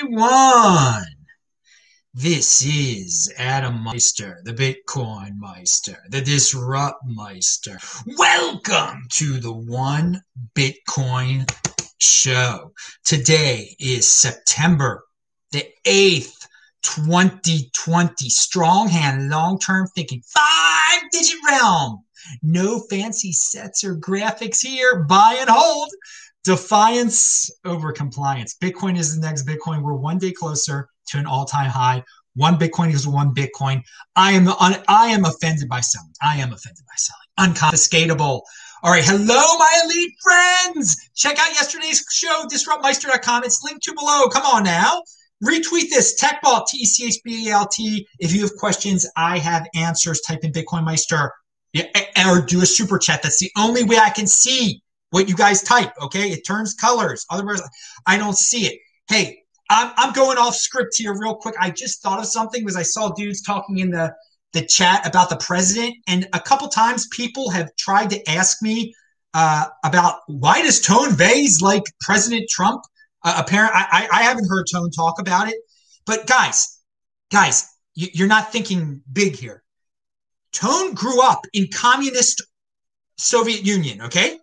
everyone. This is Adam Meister, the Bitcoin Meister, the Disrupt Meister. Welcome to the One Bitcoin Show. Today is September the 8th, 2020. Strong hand, long term thinking, five digit realm. No fancy sets or graphics here. Buy and hold. Defiance over compliance. Bitcoin is the next Bitcoin. We're one day closer to an all-time high. One Bitcoin is one Bitcoin. I am I am offended by selling. I am offended by selling. Unconfiscatable. All right. Hello, my elite friends. Check out yesterday's show, disruptmeister.com. It's linked to below. Come on now. Retweet this, TechBalt, T-E-C-H-B-A-L-T. If you have questions, I have answers. Type in Bitcoin Meister yeah, or do a super chat. That's the only way I can see what you guys type. Okay, it turns colors. Otherwise, I don't see it. Hey, I'm, I'm going off script here real quick. I just thought of something because I saw dudes talking in the the chat about the president, and a couple times people have tried to ask me uh, about why does Tone Vays like President Trump? Uh, apparently, I, I haven't heard Tone talk about it, but guys, guys, you're not thinking big here. Tone grew up in communist Soviet Union. Okay,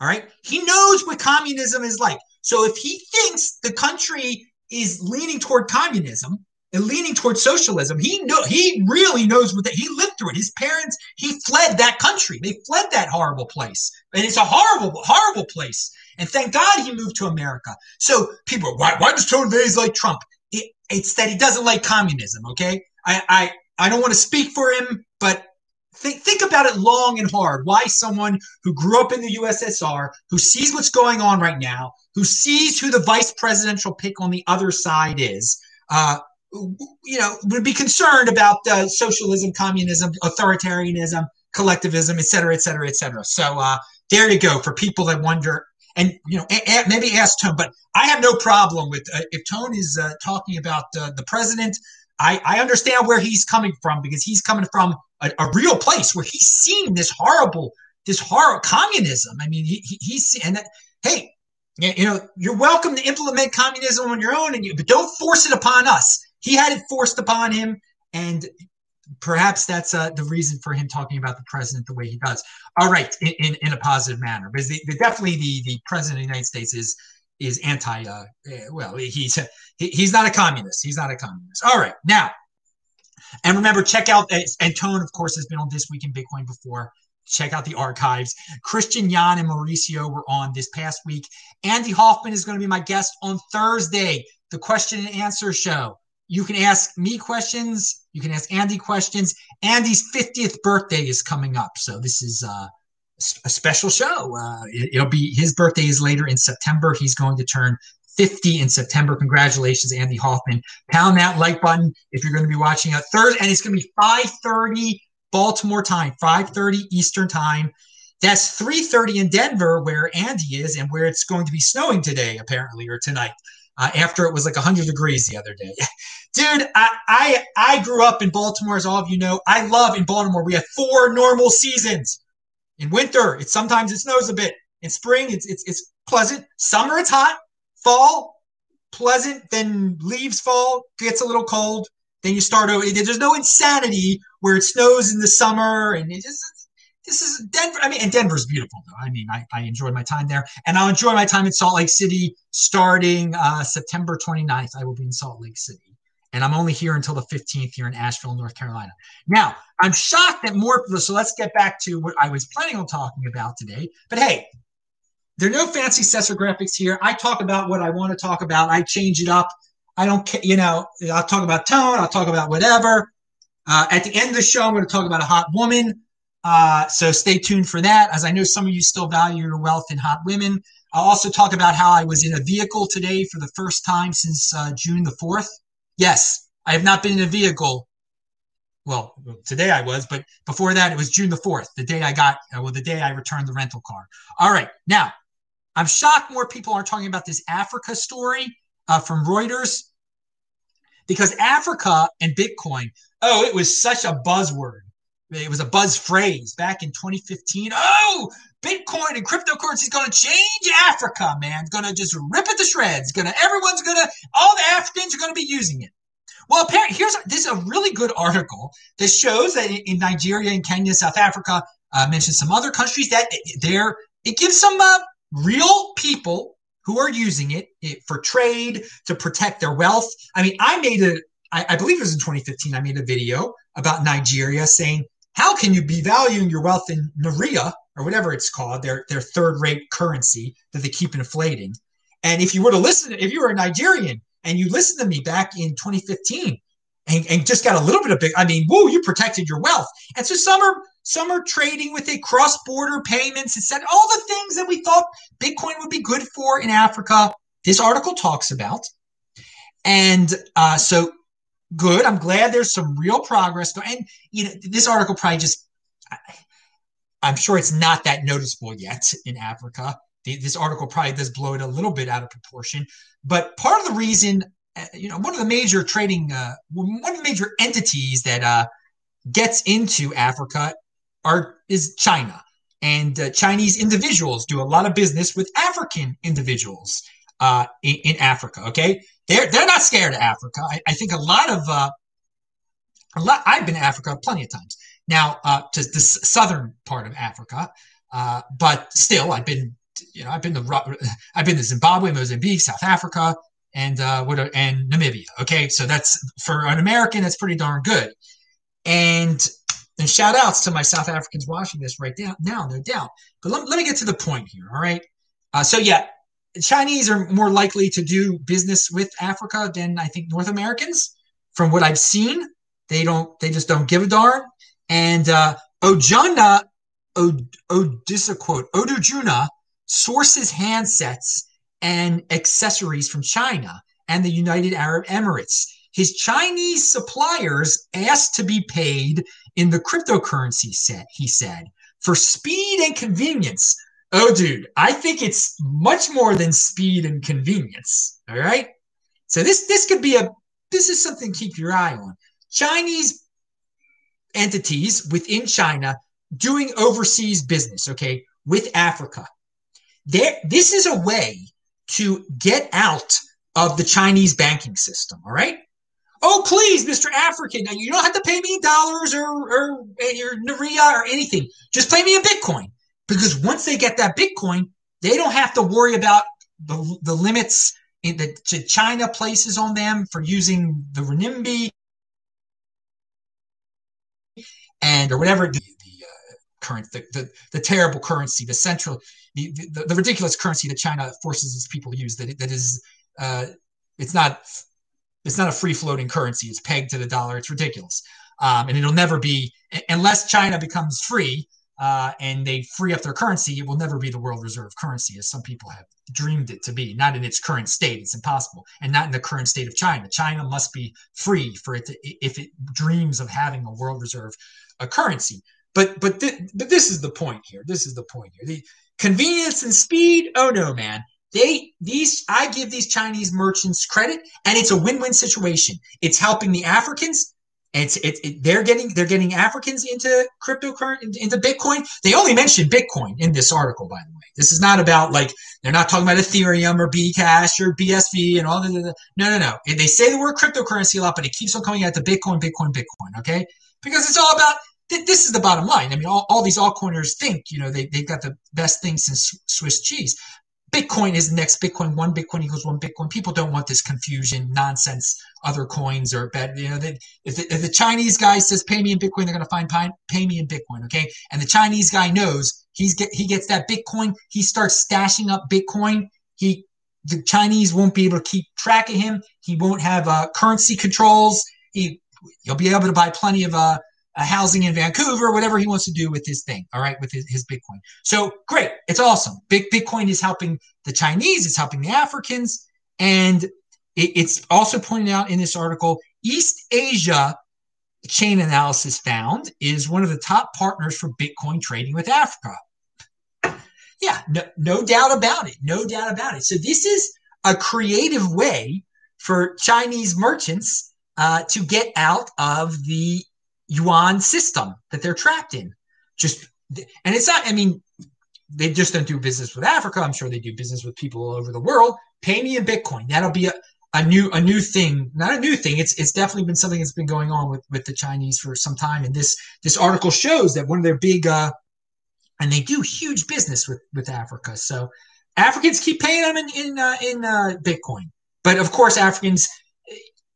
all right. He knows what communism is like. So if he thinks the country is leaning toward communism and leaning toward socialism, he know he really knows what that he lived through it. His parents, he fled that country. They fled that horrible place. And it's a horrible, horrible place. And thank God he moved to America. So people, why, why does Tone Vays like Trump? It, it's that he doesn't like communism. Okay. I, I, I don't want to speak for him, but think, think about it long and hard. Why someone who grew up in the USSR, who sees what's going on right now, who sees who the vice presidential pick on the other side is, uh, you know, would be concerned about uh, socialism, communism, authoritarianism, collectivism, et cetera, et cetera, et cetera. So uh, there you go for people that wonder. And you know, a- a- maybe ask Tone, but I have no problem with uh, if Tone is uh, talking about uh, the president. I, I understand where he's coming from because he's coming from a, a real place where he's seen this horrible, this horrible communism. I mean, he, he, he's and that, hey, you know, you're welcome to implement communism on your own, and you, but don't force it upon us. He had it forced upon him, and perhaps that's uh, the reason for him talking about the president the way he does. All right, in, in, in a positive manner, because the, the, definitely the the president of the United States is is anti. Uh, eh, well, he's he's not a communist. He's not a communist. All right, now and remember, check out, and Tone, of course, has been on This Week in Bitcoin before. Check out the archives. Christian Jan and Mauricio were on this past week. Andy Hoffman is going to be my guest on Thursday, the question and answer show. You can ask me questions. You can ask Andy questions. Andy's 50th birthday is coming up. So this is uh, a special show. Uh, it, will be his birthday is later in September. He's going to turn 50 in September. Congratulations, Andy Hoffman. Pound that like button if you're going to be watching a Thursday, and it's going to be 5:30 Baltimore time, 5:30 Eastern time. That's 3:30 in Denver, where Andy is, and where it's going to be snowing today, apparently, or tonight. Uh, after it was like 100 degrees the other day. Dude, I, I I grew up in Baltimore, as all of you know. I love in Baltimore. We have four normal seasons. In winter, it's sometimes it snows a bit. In spring, it's it's it's pleasant. Summer, it's hot fall, pleasant, then leaves fall, gets a little cold, then you start over. There's no insanity where it snows in the summer and it just this is Denver. I mean, and Denver's beautiful though. I mean, I, I enjoyed my time there, and I'll enjoy my time in Salt Lake City starting uh, September 29th. I will be in Salt Lake City, and I'm only here until the 15th here in Asheville, North Carolina. Now, I'm shocked that more. So let's get back to what I was planning on talking about today. But hey, there are no fancy sensor graphics here. I talk about what I want to talk about. I change it up. I don't, you know, I'll talk about tone. I'll talk about whatever. Uh, at the end of the show, I'm going to talk about a hot woman. Uh, so stay tuned for that, as I know some of you still value your wealth in hot women. I'll also talk about how I was in a vehicle today for the first time since uh, June the 4th. Yes, I have not been in a vehicle. Well, today I was, but before that, it was June the 4th, the day I got, uh, well, the day I returned the rental car. All right. Now, I'm shocked more people aren't talking about this Africa story uh, from Reuters because Africa and Bitcoin, oh, it was such a buzzword it was a buzz phrase back in 2015. Oh, Bitcoin and cryptocurrency is going to change Africa, man. It's going to just rip it to shreds. Going to everyone's going to all the Africans are going to be using it. Well, apparently, here's this is a really good article that shows that in Nigeria and Kenya, South Africa, uh, mentioned some other countries that there it gives some uh, real people who are using it, it, for trade to protect their wealth. I mean, I made a, I, I believe it was in 2015. I made a video about Nigeria saying how can you be valuing your wealth in Naira or whatever it's called, their their third rate currency that they keep inflating. And if you were to listen, if you were a Nigerian and you listened to me back in 2015 and, and just got a little bit of big, I mean, whoa, you protected your wealth. And so some are some are trading with it, cross-border payments, etc. All the things that we thought Bitcoin would be good for in Africa. This article talks about. And uh, so good. I'm glad there's some real progress. And you know, this article probably just I'm sure it's not that noticeable yet in Africa. This article probably does blow it a little bit out of proportion. But part of the reason, uh, you know, one of the major trading, uh, one of the major entities that uh, gets into Africa are is China, and uh, Chinese individuals do a lot of business with African individuals uh, in, in, Africa. Okay, they're they're not scared of Africa. I, I think a lot of uh, a lot. I've been to Africa plenty of times now uh, to the southern part of Africa, uh, but still, I've been you know I've been to I've been to Zimbabwe, Mozambique, South Africa, and uh, what are, and Namibia. Okay, so that's for an American, that's pretty darn good. And and shout outs to my South Africans watching this right now, now no doubt. But let, let me get to the point here. All right. Uh, so yeah, Chinese are more likely to do business with Africa than I think North Americans. From what I've seen, they don't. They just don't give a darn. And uh, quote Odujuna sources handsets and accessories from China and the United Arab Emirates. His Chinese suppliers asked to be paid in the cryptocurrency set, he said, for speed and convenience Oh, dude, I think it's much more than speed and convenience. All right. So this this could be a this is something to keep your eye on. Chinese entities within China doing overseas business, okay, with Africa. There, this is a way to get out of the Chinese banking system. All right. Oh, please, Mr. African, you don't have to pay me dollars or, or, or Naira or anything. Just pay me in Bitcoin. Because once they get that Bitcoin, they don't have to worry about the, the limits that China places on them for using the renminbi and or whatever the, the uh, current the, the, the terrible currency, the central the, the, the ridiculous currency that China forces its people to use that that is uh, it's not it's not a free floating currency. It's pegged to the dollar. It's ridiculous, um, and it'll never be unless China becomes free uh, and they free up their currency, it will never be the world reserve currency as some people have dreamed it to be. Not in its current state, it's impossible, and not in the current state of China. China must be free for it to, if it dreams of having a world reserve a currency. But but th- but this is the point here. This is the point here. The convenience and speed. Oh no, man. They these I give these Chinese merchants credit, and it's a win-win situation. It's helping the Africans it's it, it, they're getting they're getting Africans into cryptocurrency into Bitcoin. They only mention Bitcoin in this article, by the way. This is not about like they're not talking about Ethereum or Bcash or BSV and all the no no no. They say the word cryptocurrency a lot, but it keeps on coming out to Bitcoin, Bitcoin, Bitcoin. Okay, because it's all about this is the bottom line. I mean, all, all these altcoiners think you know they they've got the best thing since Swiss cheese. Bitcoin is next. Bitcoin one Bitcoin equals one Bitcoin. People don't want this confusion, nonsense. Other coins are bad. You know, they, if, the, if the Chinese guy says pay me in Bitcoin, they're going to find pay, pay me in Bitcoin. Okay, and the Chinese guy knows he's get he gets that Bitcoin. He starts stashing up Bitcoin. He the Chinese won't be able to keep track of him. He won't have uh, currency controls. He he'll be able to buy plenty of uh, uh, housing in Vancouver, whatever he wants to do with his thing, all right, with his, his Bitcoin. So great, it's awesome. Big Bitcoin is helping the Chinese, it's helping the Africans, and it, it's also pointed out in this article. East Asia Chainalysis found is one of the top partners for Bitcoin trading with Africa. Yeah, no, no doubt about it. No doubt about it. So this is a creative way for Chinese merchants uh, to get out of the yuan system that they're trapped in. Just and it's not. I mean, they just don't do business with Africa. I'm sure they do business with people all over the world. Pay me in Bitcoin. That'll be a, a new a new thing. Not a new thing. It's it's definitely been something that's been going on with with the Chinese for some time. And this this article shows that one of their big uh, and they do huge business with with Africa. So Africans keep paying them in in uh, in uh, Bitcoin. But of course, Africans.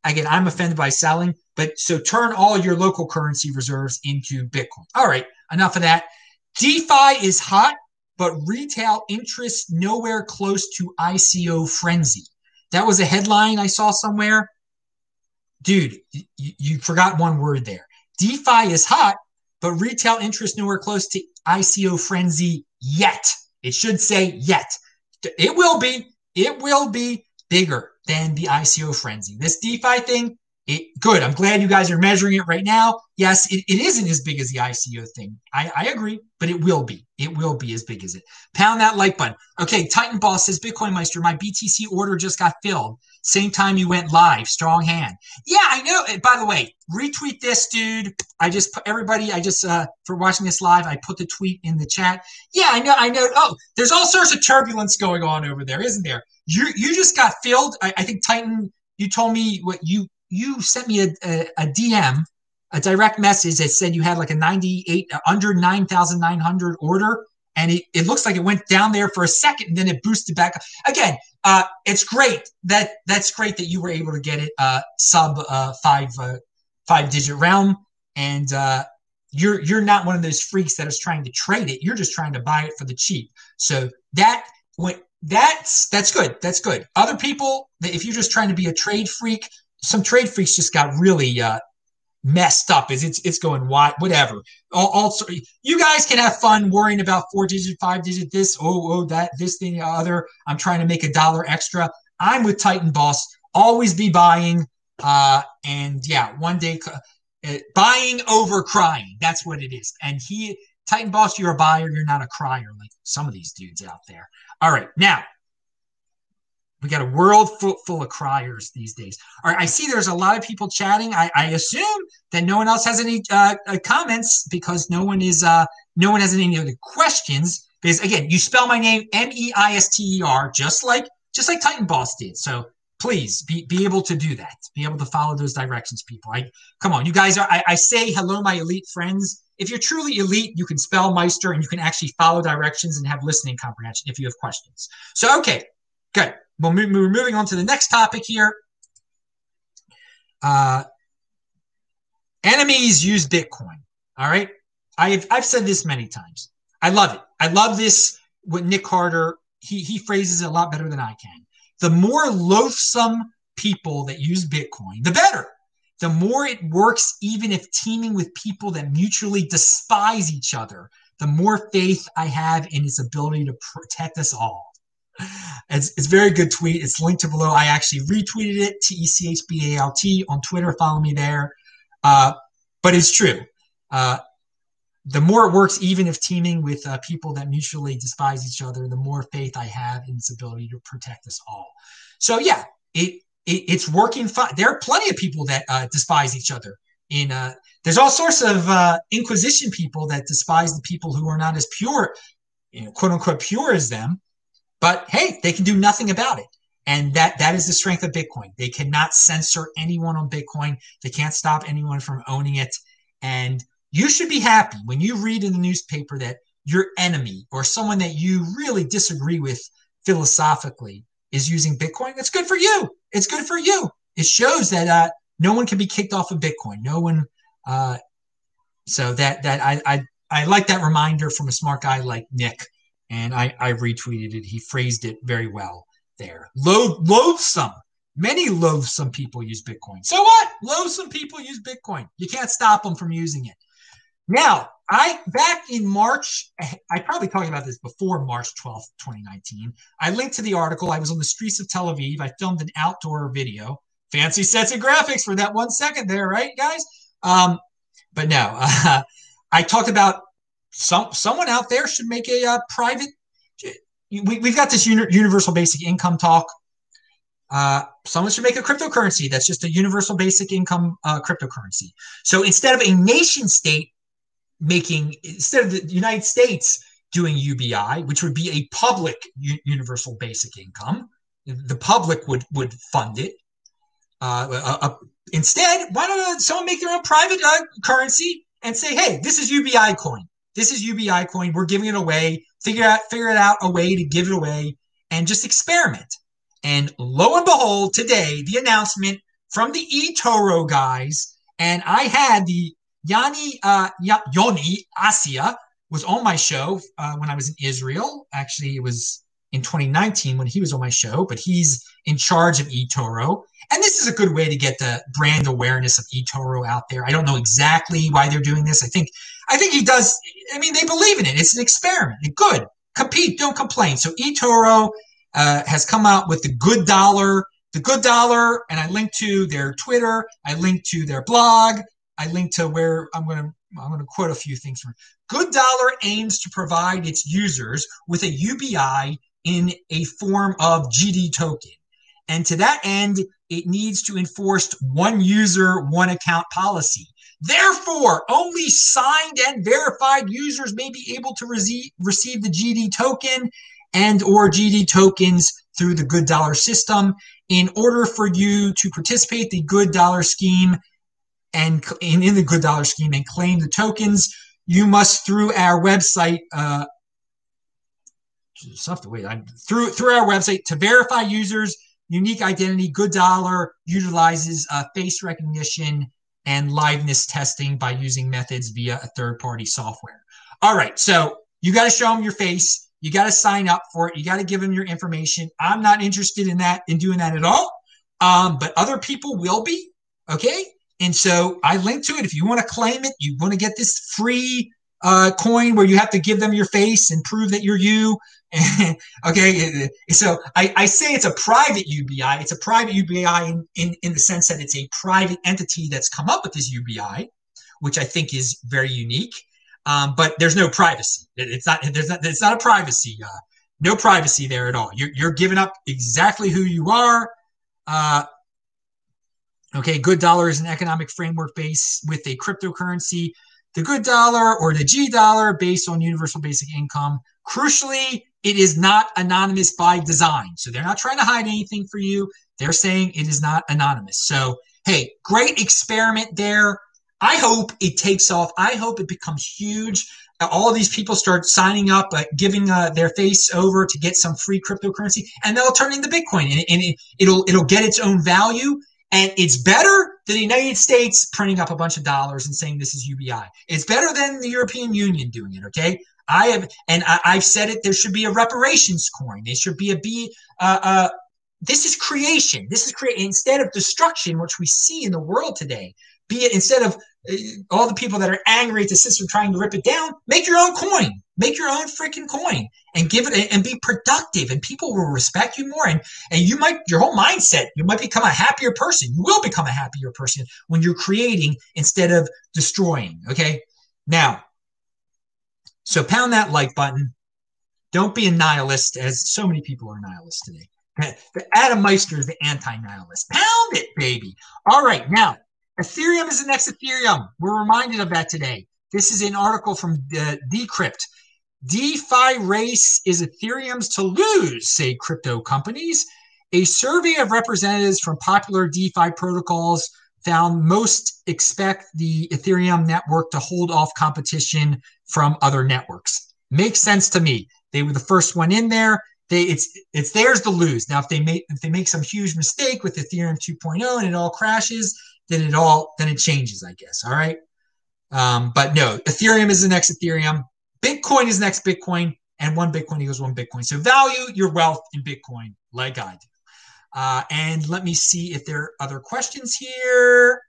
Again, I'm offended by selling. But so turn all your local currency reserves into Bitcoin. All right, enough of that. DeFi is hot but retail interest nowhere close to ICO frenzy. That was a headline I saw somewhere. Dude, you, you forgot one word there. DeFi is hot, but retail interest nowhere close to ICO frenzy yet. It should say yet. It will be. It will be bigger than the ICO frenzy. This DeFi thing, it, good. I'm glad you guys are measuring it right now. Yes, it, it isn't as big as the ICO thing. I, I agree, but it will be. It will be as big as it. Pound that like button. Okay, Titan Boss says Bitcoin Meister, my BTC order just got filled. Same time you went live. Strong hand. Yeah, I know. By the way, retweet this, dude. I just put everybody. I just uh for watching this live. I put the tweet in the chat. Yeah, I know. I know. Oh, there's all sorts of turbulence going on over there, isn't there? You you just got filled. I, I think Titan. You told me what you you sent me a, a, a, DM, a direct message that said you had like a 98 under 9,900 order. And it, it looks like it went down there for a second and then it boosted back. Up. Again, uh, it's great that that's great that you were able to get it uh, sub uh, five uh, five digit realm. And uh, you're you're not one of those freaks that is trying to trade it. You're just trying to buy it for the cheap. So that when that's that's good. That's good. Other people, if you're just trying to be a trade freak, some trade freaks just got really uh, messed up. Is it's it's going wide, whatever. All, Also, you guys can have fun worrying about four digit, five digit, this, oh, oh, that, this thing, the other. I'm trying to make a dollar extra. I'm with Titan Boss. Always be buying. Uh, and yeah, one day uh, buying over crying. That's what it is. And he, Titan Boss, you're a buyer. You're not a crier like some of these dudes out there. All right, now we got a world full, full of criers these days. All right, I see there's a lot of people chatting. I, I assume that no one else has any uh, uh, comments because no one is uh, no one has any other questions. Because again, you spell my name M E I S T E R, just like just like Titan Boss did. So please be, be able to do that. Be able to follow those directions, people. I come on, you guys are. I, I say hello, my elite friends. If you're truly elite, you can spell Meister and you can actually follow directions and have listening comprehension if you have questions. So okay, good. We're moving on to the next topic here. Uh, enemies use Bitcoin. All right. I've, I've said this many times. I love it. I love this. What Nick Carter, he, he phrases it a lot better than I can. The more loathsome people that use Bitcoin, the better. The more it works, even if teaming with people that mutually despise each other, the more faith I have in its ability to protect us all. It's, it's very good tweet. It's linked to below. I actually retweeted it, to T E C H B A L T, on Twitter. Follow me there. Uh, but it's true. Uh, the more it works, even if teaming with uh, people that mutually despise each other, the more faith I have in its ability to protect us all. So, yeah, it, it it's working fine. There are plenty of people that uh, despise each other. In uh, there's all sorts of uh, Inquisition people that despise the people who are not as pure, you know, quote unquote, pure as them but hey, they can do nothing about it. And that that is the strength of Bitcoin. They cannot censor anyone on Bitcoin. They can't stop anyone from owning it. And you should be happy when you read in the newspaper that your enemy or someone that you really disagree with philosophically is using Bitcoin. It's good for you. It's good for you. It shows that uh, no one can be kicked off of Bitcoin. No one. Uh, so that that I, I I like that reminder from a smart guy like Nick and I, I retweeted it. He phrased it very well there. Loath, loathsome. Many loathsome people use Bitcoin. So what? Loathsome people use Bitcoin. You can't stop them from using it. Now, I back in March, I probably talked about this before March 12th, 2019. I linked to the article. I was on the streets of Tel Aviv. I filmed an outdoor video. Fancy sets of graphics for that one second there, right, guys? Um, but no, uh, I talked about some someone out there should make a uh, private. We, we've got this uni- universal basic income talk. uh, someone should make a cryptocurrency that's just a universal basic income uh, cryptocurrency. So instead of a nation state making, instead of the United States doing UBI, which would be a public u- universal basic income, the public would would fund it. Uh, uh, instead, why don't someone make their own private uh, currency and say, "Hey, this is UBI coin. This is UBI coin. We're giving it away. Figure out figure it out a way to give it away, and just experiment." And lo and behold, today, the announcement from the eToro guys, and I had the Yanni uh, Yoni Assia was on my show uh, when I was in Israel. Actually, it was in 2019 when he was on my show, but he's in charge of eToro. And this is a good way to get the brand awareness of eToro out there. I don't know exactly why they're doing this. I think I think he does. I mean, they believe in it. It's an experiment. Good. Compete, don't complain. So eToro uh, has come out with the good dollar, the good dollar, and I link to their Twitter. I link to their blog. I link to where I'm going to I'm going to quote a few things from. it. Good Dollar aims to provide its users with a UBI in a form of GD token. And to that end, it needs to enforce one user, one account policy. Therefore, only signed and verified users may be able to receive, receive the GD token and or GD tokens through the good dollar system. In order for you to participate the good dollar scheme and in, in the good dollar scheme and claim the tokens, you must through our website. Uh, stuff to wait. I'm through through our website to verify users' unique identity. Good Dollar utilizes uh, face recognition and liveness testing by using methods via a third party software. All right, so you got to show them your face. You got to sign up for it. You got to give them your information. I'm not interested in that, in doing that at all. Um, but other people will be. Okay. And so I link to it. If you want to claim it, you want to get this free uh, coin where you have to give them your face and prove that you're you. okay. So I, I, say it's a private UBI. It's a private UBI in, in, in the sense that it's a private entity that's come up with this UBI, which I think is very unique. Um, but there's no privacy. It's not. There's not. It's not a privacy. Uh, no privacy there at all. You're you're giving up exactly who you are. Uh, okay, good dollar is an economic framework base with a cryptocurrency. The good dollar or the G dollar based on universal basic income. Crucially, it is not anonymous by design. So they're not trying to hide anything for you. They're saying it is not anonymous. So hey, great experiment there. I hope it takes off. I hope it becomes huge. All these people start signing up, uh, giving uh, their face over to get some free cryptocurrency, and they'll turn into Bitcoin, and, and it, it'll it'll get its own value. And it's better than the United States printing up a bunch of dollars and saying this is UBI. It's better than the European Union doing it. Okay, I have, and I, have said it. There should be a reparations coin. There should be a be. Uh, uh, this is creation. This is create instead of destruction, which we see in the world today. Be it instead of uh, all the people that are angry at the system trying to rip it down, make your own coin. Make your own freaking coin and give it and be productive and people will respect you more and and you might your whole mindset you might become a happier person you will become a happier person when you're creating instead of destroying okay now so pound that like button don't be a nihilist as so many people are nihilists today The adam meister is the anti-nihilist pound it baby all right now Ethereum is the next Ethereum. We're reminded of that today. This is an article from Decrypt. DeFi race is Ethereum's to lose, say crypto companies. A survey of representatives from popular DeFi protocols found most expect the Ethereum network to hold off competition from other networks. Makes sense to me. They were the first one in there. They it's it's theirs to lose. Now if they make if they make some huge mistake with Ethereum 2.0 and it all crashes, then it all then it changes, I guess. All right. Um, but no, Ethereum is the next Ethereum. Bitcoin is next Bitcoin, and one Bitcoin equals one Bitcoin. So value your wealth in Bitcoin, like I do. Uh, and let me see if there are other questions here.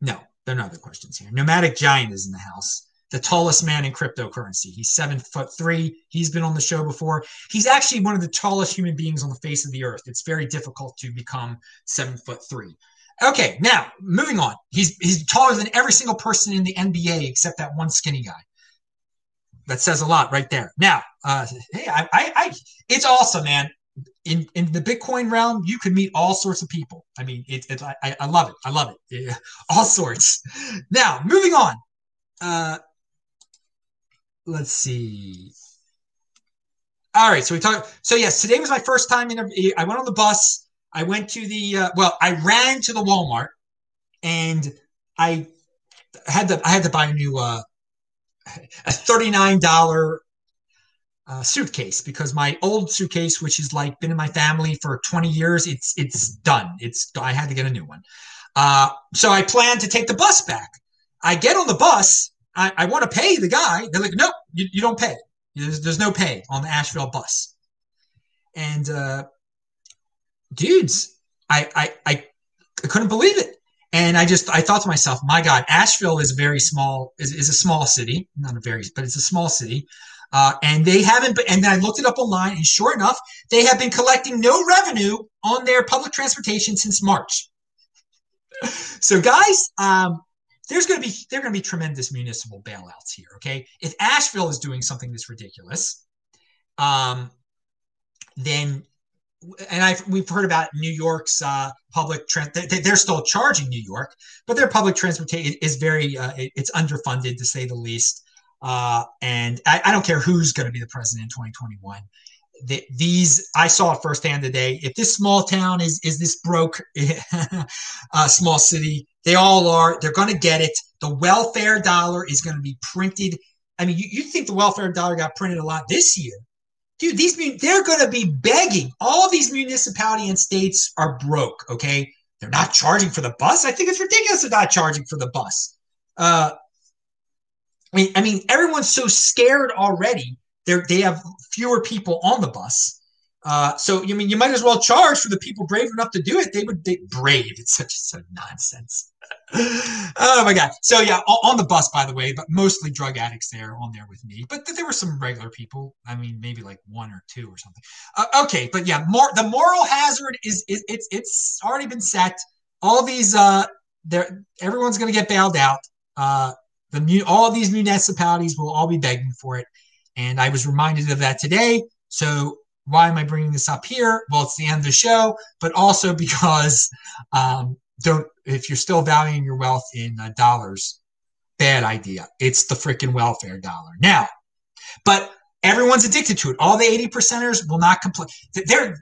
No, there are no other questions here. Nomadic Giant is in the house the tallest man in cryptocurrency. He's seven foot three. He's been on the show before. He's actually one of the tallest human beings on the face of the earth. It's very difficult to become seven foot three. Okay, now moving on. He's he's taller than every single person in the NBA except that one skinny guy. That says a lot right there. Now, uh, hey, I, I, I, it's awesome, man. In in the Bitcoin realm, you can meet all sorts of people. I mean, it, it I, I love it. I love it. Yeah, all sorts. Now, moving on. Uh, let's see. All right, so we talked. So yes, today was my first time in. A, I went on the bus. I went to the. Uh, well, I ran to the Walmart, and I had to. I had to buy a new. Uh, a thirty nine dollar uh, suitcase because my old suitcase, which has like been in my family for 20 years, it's it's done. It's I had to get a new one. Uh, so I plan to take the bus back. I get on the bus. I, I want to pay the guy. They're like, no, you, you don't pay. There's, there's no pay on the Asheville bus. And uh, dudes, I, I I couldn't believe it. And I just I thought to myself, my God, Asheville is very small, is, is a small city, not a very, but it's a small city. Uh, and they haven't been, and then I looked it up online, and sure enough, they have been collecting no revenue on their public transportation since March. so, guys, um, there's going to be there are going to be tremendous municipal bailouts here. Okay, if Asheville is doing something this ridiculous, um, then and I've we've heard about New York's uh, public trans. They're still charging New York, but their public transportation is very uh, it's underfunded to say the least. Uh, and I, I, don't care who's going to be the president in 2021. The, these I saw it firsthand today. If this small town is is this broke uh, small city, they all are. They're going to get it. The welfare dollar is going to be printed. I mean, you, you think the welfare dollar got printed a lot this year? Dude, these they're going to be begging. All these municipality and states are broke. Okay, they're not charging for the bus. I think it's ridiculous they're not charging for the bus. Uh, I mean, I mean, everyone's so scared already. They they have fewer people on the bus. Uh, so I mean, you might as well charge for the people brave enough to do it. They would brave. It's such such nonsense. oh my god. So yeah, on the bus, by the way, but mostly drug addicts there on there with me. But there were some regular people. I mean, maybe like one or two or something. Uh, okay, but yeah, more the moral hazard is, is it's it's already been set. All these uh, there everyone's going to get bailed out. Uh, the all these municipalities will all be begging for it. And I was reminded of that today. So why am I bringing this up here? Well, it's the end of the show, but also because um, don't if you're still valuing your wealth in uh, dollars, bad idea. It's the freaking welfare dollar now. But everyone's addicted to it. All the 80 percenters will not complain. They're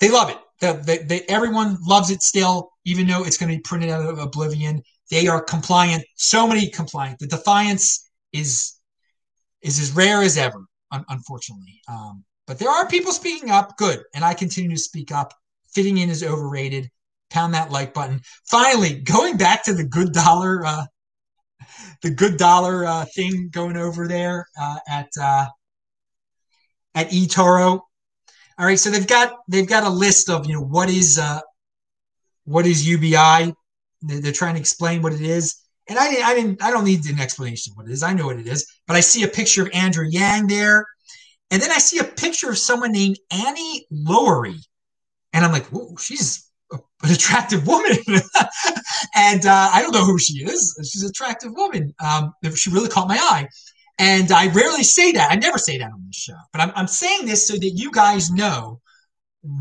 they love it. They, they, they, everyone loves it still, even though it's going to be printed out of oblivion. They are compliant. So many compliant. The defiance is is as rare as ever, un- unfortunately. Um, but there are people speaking up. Good, and I continue to speak up. Fitting in is overrated. Pound that like button. Finally, going back to the good dollar, uh, the good dollar uh, thing going over there uh, at uh, at eToro. All right, so they've got they've got a list of you know what is uh, what is UBI they're trying to explain what it is. And I, I didn't, I don't need an explanation of what it is. I know what it is. But I see a picture of Andrew Yang there, and then I see a picture of someone named Annie Lowrey, and I'm like, whoa, she's an attractive woman. and uh, I don't know who she is. She's an attractive woman. Um, she really caught my eye. And I rarely say that. I never say that on this show. But I'm, I'm saying this so that you guys know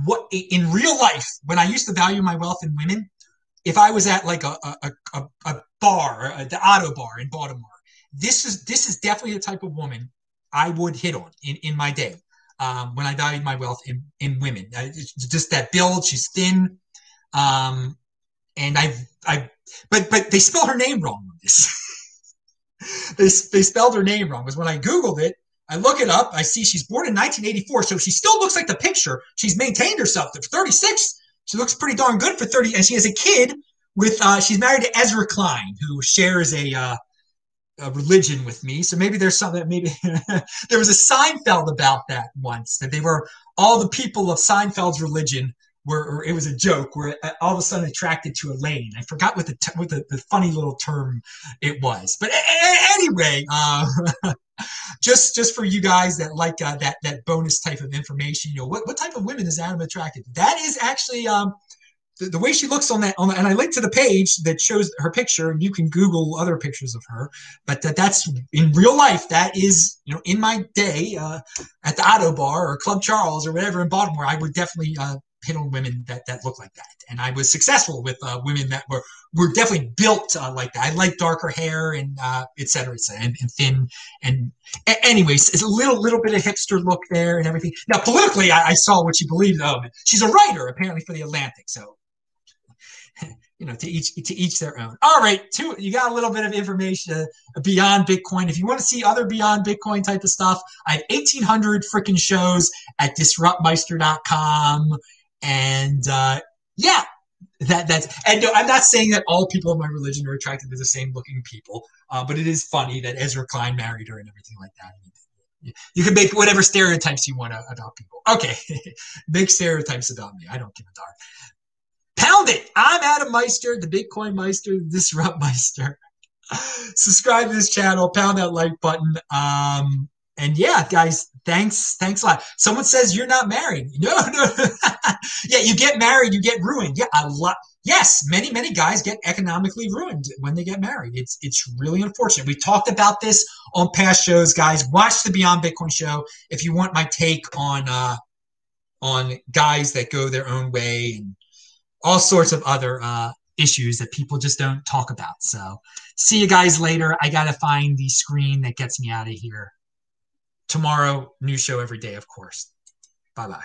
what in real life, when I used to value my wealth in women, if I was at like a a, a, a bar, a, the Ottobar in Baltimore, this is this is definitely the type of woman I would hit on in, in my day um, when I valued my wealth in, in women. just that build, she's thin, um, and I I but but they spell her name wrong on this. they they spelled her name wrong. Because when I googled it, I look it up, I see she's born in 1984, so she still looks like the picture. She's maintained herself. They're 36 she looks pretty darn good for 30 and she has a kid with uh, she's married to ezra klein who shares a, uh, a religion with me. So maybe there's something maybe there was a seinfeld about that once that they were all the people of seinfeld's religion were it was a joke where all of a sudden attracted to elaine i forgot what the what the, the funny little term it was but a- a- anyway uh, just just for you guys that like uh, that that bonus type of information, you know, what, what type of women is Adam attracted? To? That is actually um, the, the way she looks on that on the, and I linked to the page that shows her picture and you can Google other pictures of her, but that that's in real life. That is, you know, in my day uh, at the Ottobar or Club Charles or whatever in Baltimore, I would definitely uh, hit on women that, that look like that. And I was successful with uh, women that were, were definitely built uh, like that. I like darker hair and uh, et cetera, et cetera, and, and thin. And a- anyways, it's a little, little bit of hipster look there and everything. Now, politically, I, I saw what she believed of. She's a writer, apparently, for the Atlantic. So you know, to each to each their own. All right, two. You got a little bit of information uh, beyond Bitcoin. If you want to see other beyond Bitcoin type of stuff, I have eighteen hundred freaking shows at disruptmeister.com, and uh, yeah, that that's. And no, I'm not saying that all people of my religion are attracted to the same looking people, uh, but it is funny that Ezra Klein married her and everything like that. You can make whatever stereotypes you want to, about people. Okay, make stereotypes about me. I don't give a darn. Pound it. I'm Adam Meister, the Bitcoin Meister, the Disrupt Meister. Subscribe to this channel, pound that like button. Um, and yeah, guys, thanks, thanks a lot. Someone says you're not married. No, no. yeah, you get married, you get ruined. Yeah, a lot. Yes, many, many guys get economically ruined when they get married. It's it's really unfortunate. We talked about this on past shows, guys. Watch the Beyond Bitcoin show if you want my take on uh on guys that go their own way and all sorts of other uh, issues that people just don't talk about. So, see you guys later. I got to find the screen that gets me out of here. Tomorrow, new show every day, of course. Bye bye.